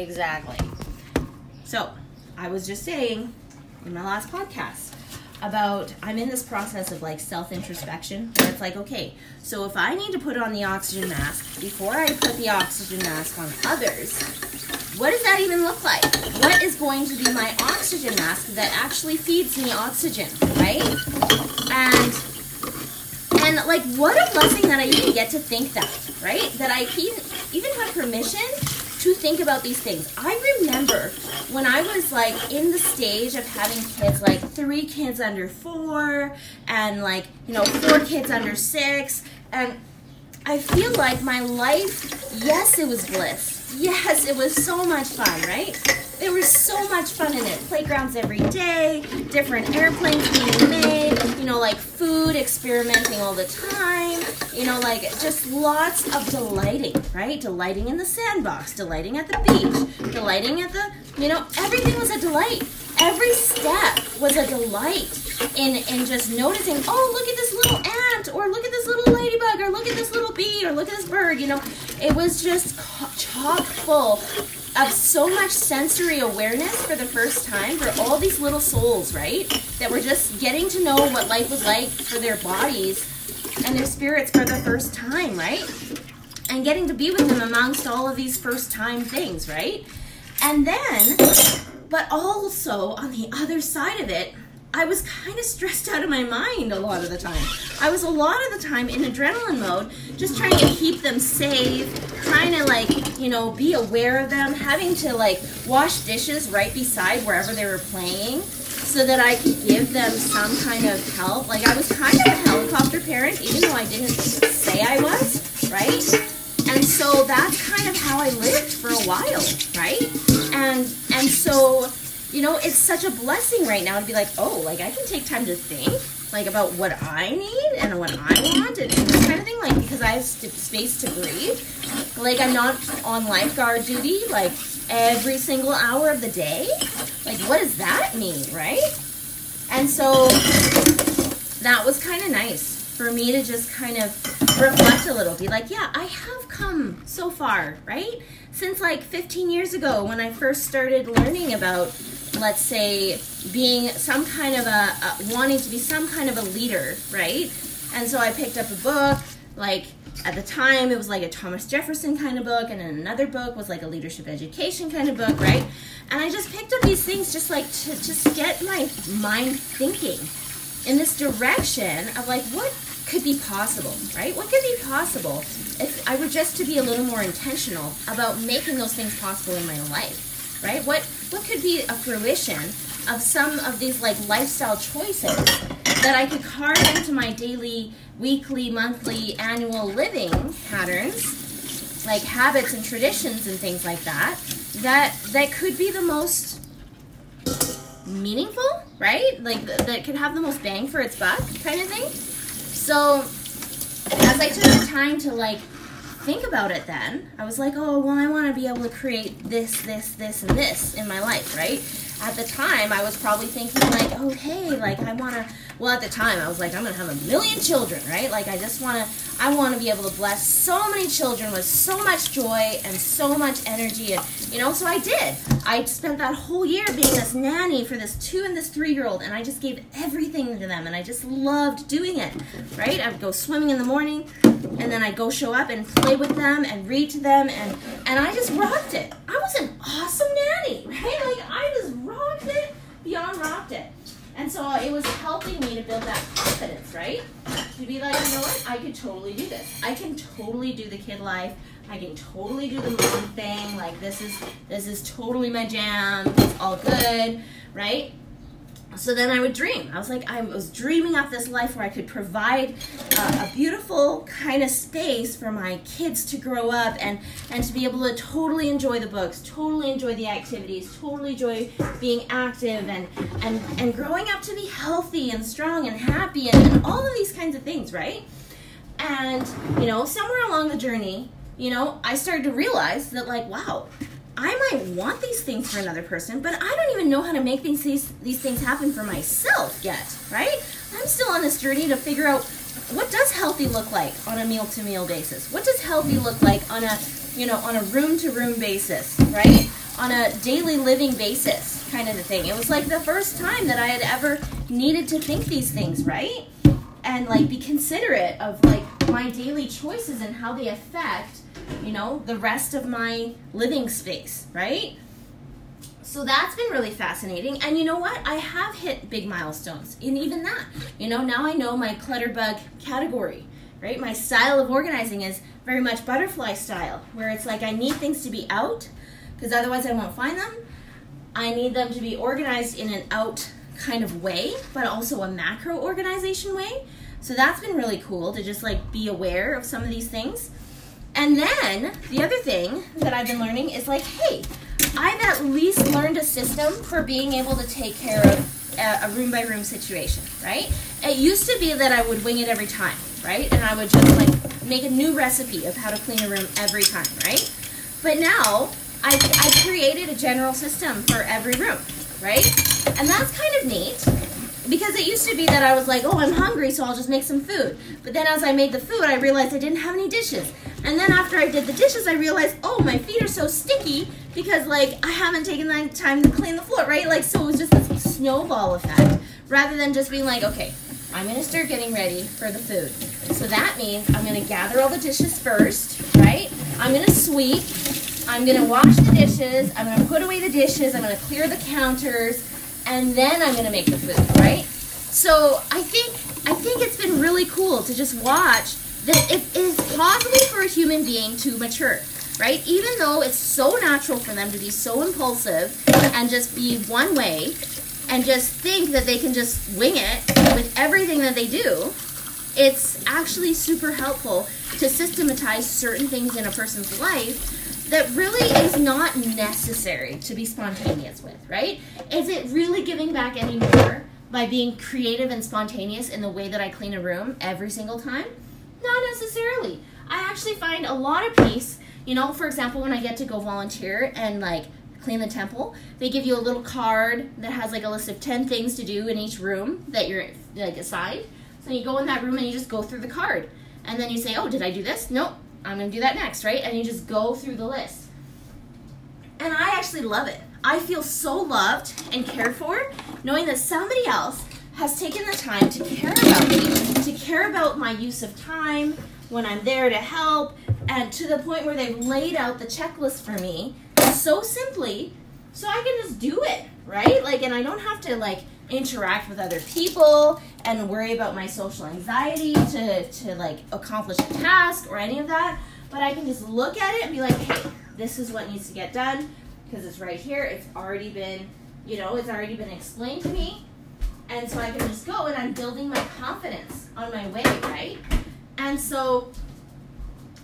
exactly. So, I was just saying in my last podcast about I'm in this process of like self introspection where it's like, okay, so if I need to put on the oxygen mask before I put the oxygen mask on others, what does that even look like? What is going to be my oxygen mask that actually feeds me oxygen, right? And and like what a blessing that I even get to think that, right? That I even have permission to think about these things. I remember when I was like in the stage of having kids, like three kids under four, and like, you know, four kids under six, and I feel like my life, yes, it was bliss. Yes, it was so much fun, right? There was so much fun in it. Playgrounds every day, different airplanes being made, you know, like food, experimenting all the time, you know, like just lots of delighting, right? Delighting in the sandbox, delighting at the beach, delighting at the, you know, everything was a delight. Every step was a delight in in just noticing, oh, look at this little ant, or look at this little ladybug, or look at this little bee, or look at this bird, you know. It was just chock full of so much sensory awareness for the first time for all these little souls, right? That were just getting to know what life was like for their bodies and their spirits for the first time, right? And getting to be with them amongst all of these first time things, right? And then, but also on the other side of it, I was kind of stressed out of my mind a lot of the time. I was a lot of the time in adrenaline mode, just trying to keep them safe, trying to like, you know, be aware of them, having to like wash dishes right beside wherever they were playing so that I could give them some kind of help. Like I was kind of a helicopter parent, even though I didn't say I was, right? And so that's kind of how I lived for a while, right? And and so you know, it's such a blessing right now to be like, oh, like I can take time to think, like about what I need and what I want and, this kind of thing, like because I have st- space to breathe. Like I'm not on lifeguard duty, like every single hour of the day. Like, what does that mean, right? And so that was kind of nice for me to just kind of reflect a little, be like, yeah, I have come so far, right? Since like 15 years ago when I first started learning about let's say, being some kind of a, a, wanting to be some kind of a leader, right? And so I picked up a book, like at the time it was like a Thomas Jefferson kind of book, and then another book was like a leadership education kind of book, right? And I just picked up these things just like to just get my mind thinking in this direction of like what could be possible, right? What could be possible if I were just to be a little more intentional about making those things possible in my life? right? What what could be a fruition of some of these like lifestyle choices that I could carve into my daily, weekly, monthly, annual living patterns, like habits and traditions and things like that, that that could be the most meaningful, right? Like that could have the most bang for its buck kind of thing. So as I took the time to like think about it then, I was like, oh, well, I want to be able to create this, this, this, and this in my life, right? At the time, I was probably thinking, like, oh, hey, like, I want to, well, at the time, I was like, I'm going to have a million children, right? Like, I just want to, I want to be able to bless so many children with so much joy and so much energy. And, you know, so I did. I spent that whole year being this nanny for this two and this three year old, and I just gave everything to them, and I just loved doing it, right? I would go swimming in the morning, and then I'd go show up and play with them and read to them, and, and I just rocked it. I was an awesome nanny, right? Like, I just rocked it beyond rocked it. And so it was helping me to build that confidence, right? To be like, you know what? I could totally do this. I can totally do the kid life. I can totally do the mom thing. Like this is this is totally my jam. It's all good, right? So then I would dream. I was like, I was dreaming of this life where I could provide uh, a beautiful kind of space for my kids to grow up and, and to be able to totally enjoy the books, totally enjoy the activities, totally enjoy being active and, and, and growing up to be healthy and strong and happy and, and all of these kinds of things, right? And, you know, somewhere along the journey, you know, I started to realize that, like, wow, I might want these things for another person, but I don't even know how to make these, these, these things happen for myself yet, right? I'm still on this journey to figure out what does healthy look like on a meal to meal basis? What does healthy look like on a, you know, on a room to room basis, right? on a daily living basis kind of a thing. It was like the first time that I had ever needed to think these things, right? And like be considerate of like my daily choices and how they affect, you know, the rest of my living space, right? So that's been really fascinating. And you know what? I have hit big milestones in even that. You know, now I know my clutterbug category, right? My style of organizing is very much butterfly style, where it's like I need things to be out because otherwise I won't find them. I need them to be organized in an out kind of way, but also a macro organization way. So that's been really cool to just like be aware of some of these things. And then the other thing that I've been learning is like, hey, I've at least learned a system for being able to take care of a, room by room situation, right? It used to be that I would wing it every time, right? And I would just like make a new recipe of how to clean a room every time, right? But now I've, I've created a general system for every room, right? And that's kind of neat because it used to be that I was like, oh, I'm hungry, so I'll just make some food. But then as I made the food, I realized I didn't have any dishes. And then after I did the dishes, I realized, oh, my feet are so sticky because like I haven't taken the time to clean the floor, right? Like so it was just this snowball effect rather than just being like, okay, I'm gonna start getting ready for the food. So that means I'm gonna gather all the dishes first, right? I'm gonna sweep, I'm gonna wash the dishes, I'm gonna put away the dishes, I'm gonna clear the counters, and then I'm gonna make the food, right? So I think I think it's been really cool to just watch that it is possible for a human being to mature right? Even though it's so natural for them to be so impulsive and just be one way and just think that they can just wing it with everything that they do, it's actually super helpful to systematize certain things in a person's life that really is not necessary to be spontaneous with, right? Is it really giving back any more by being creative and spontaneous in the way that I clean a room every single time? Not necessarily. I actually find a lot of peace you know, for example, when I get to go volunteer and like clean the temple, they give you a little card that has like a list of 10 things to do in each room that you're like assigned. So you go in that room and you just go through the card. And then you say, oh, did I do this? Nope, I'm to do that next, right? And you just go through the list. And I actually love it. I feel so loved and cared for knowing that somebody else has taken the time to care about me, to care about my use of time when I'm there to help, and to the point where they've laid out the checklist for me so simply so I can just do it, right? Like, and I don't have to like interact with other people and worry about my social anxiety to, to like accomplish a task or any of that. But I can just look at it and be like, hey, this is what needs to get done because it's right here. It's already been, you know, it's already been explained to me. And so I can just go and I'm building my confidence on my way, right? And so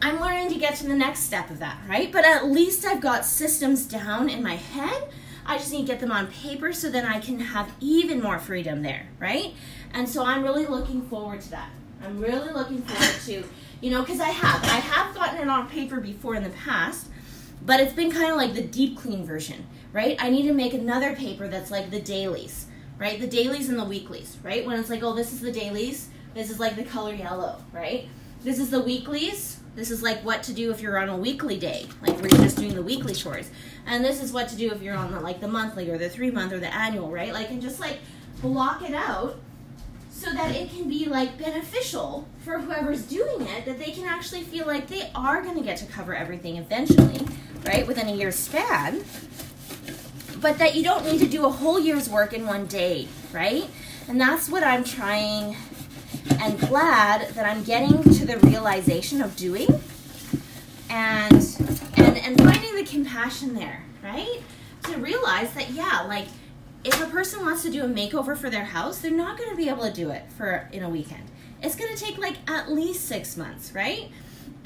I'm learning to get to the next step of that, right? But at least I've got systems down in my head. I just need to get them on paper so then I can have even more freedom there, right? And so I'm really looking forward to that. I'm really looking forward to, you know, because I have. I have gotten it on paper before in the past, but it's been kind of like the deep clean version, right? I need to make another paper that's like the dailies, right? The dailies and the weeklies, right? When it's like, oh, this is the dailies, this is like the color yellow, right? This is the weeklies, this is like what to do if you're on a weekly day, like you're just doing the weekly chores. And this is what to do if you're on the, like the monthly or the three month or the annual, right? Like and just like block it out so that it can be like beneficial for whoever's doing it that they can actually feel like they are going to get to cover everything eventually, right? Within a year's span. But that you don't need to do a whole year's work in one day, right? And that's what I'm trying and glad that I'm getting to the realization of doing and and and finding the compassion there, right? To realize that yeah, like if a person wants to do a makeover for their house, they're not going to be able to do it for in a weekend. It's going to take like at least 6 months, right?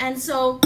And so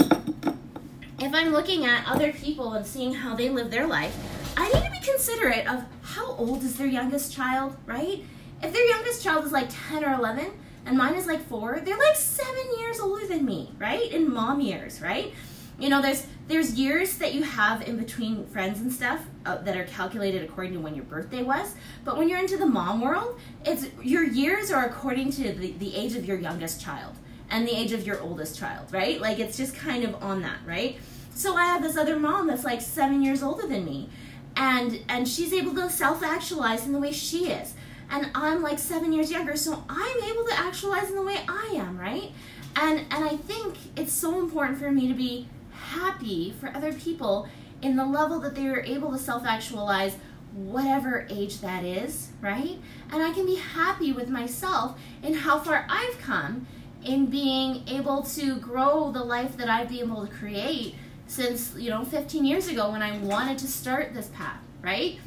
if I'm looking at other people and seeing how they live their life, I need to be considerate of how old is their youngest child, right? If their youngest child is like 10 or 11, and mine is like four, they're like seven years older than me, right? In mom years, right? You know, there's there's years that you have in between friends and stuff uh, that are calculated according to when your birthday was. But when you're into the mom world, it's your years are according to the, the age of your youngest child and the age of your oldest child, right? Like it's just kind of on that, right? so I have this other mom that's like seven years older than me, and and she's able to self-actualize in the way she is, and I'm like seven years younger, so I'm able to actualize in the way I am, right? And and I think it's so important for me to be happy for other people in the level that they are able to self-actualize whatever age that is, right? And I can be happy with myself in how far I've come in being able to grow the life that I've been able to create since, you know, 15 years ago when I wanted to start this path, right?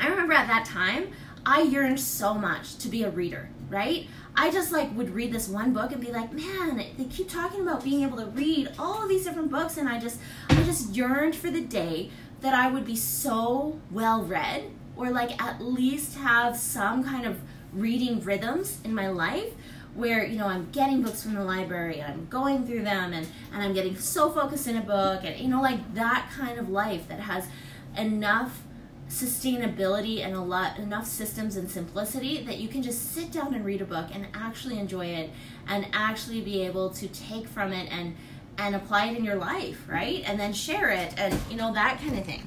I remember at that time, I yearned so much to be a reader, right? I just like would read this one book and be like, man, they keep talking about being able to read all of these different books and I just I just yearned for the day that I would be so well read or like at least have some kind of reading rhythms in my life where you know I'm getting books from the library and I'm going through them and and I'm getting so focused in a book and you know like that kind of life that has enough sustainability and a lot enough systems and simplicity that you can just sit down and read a book and actually enjoy it and actually be able to take from it and and apply it in your life right? And then share it and you know that kind of thing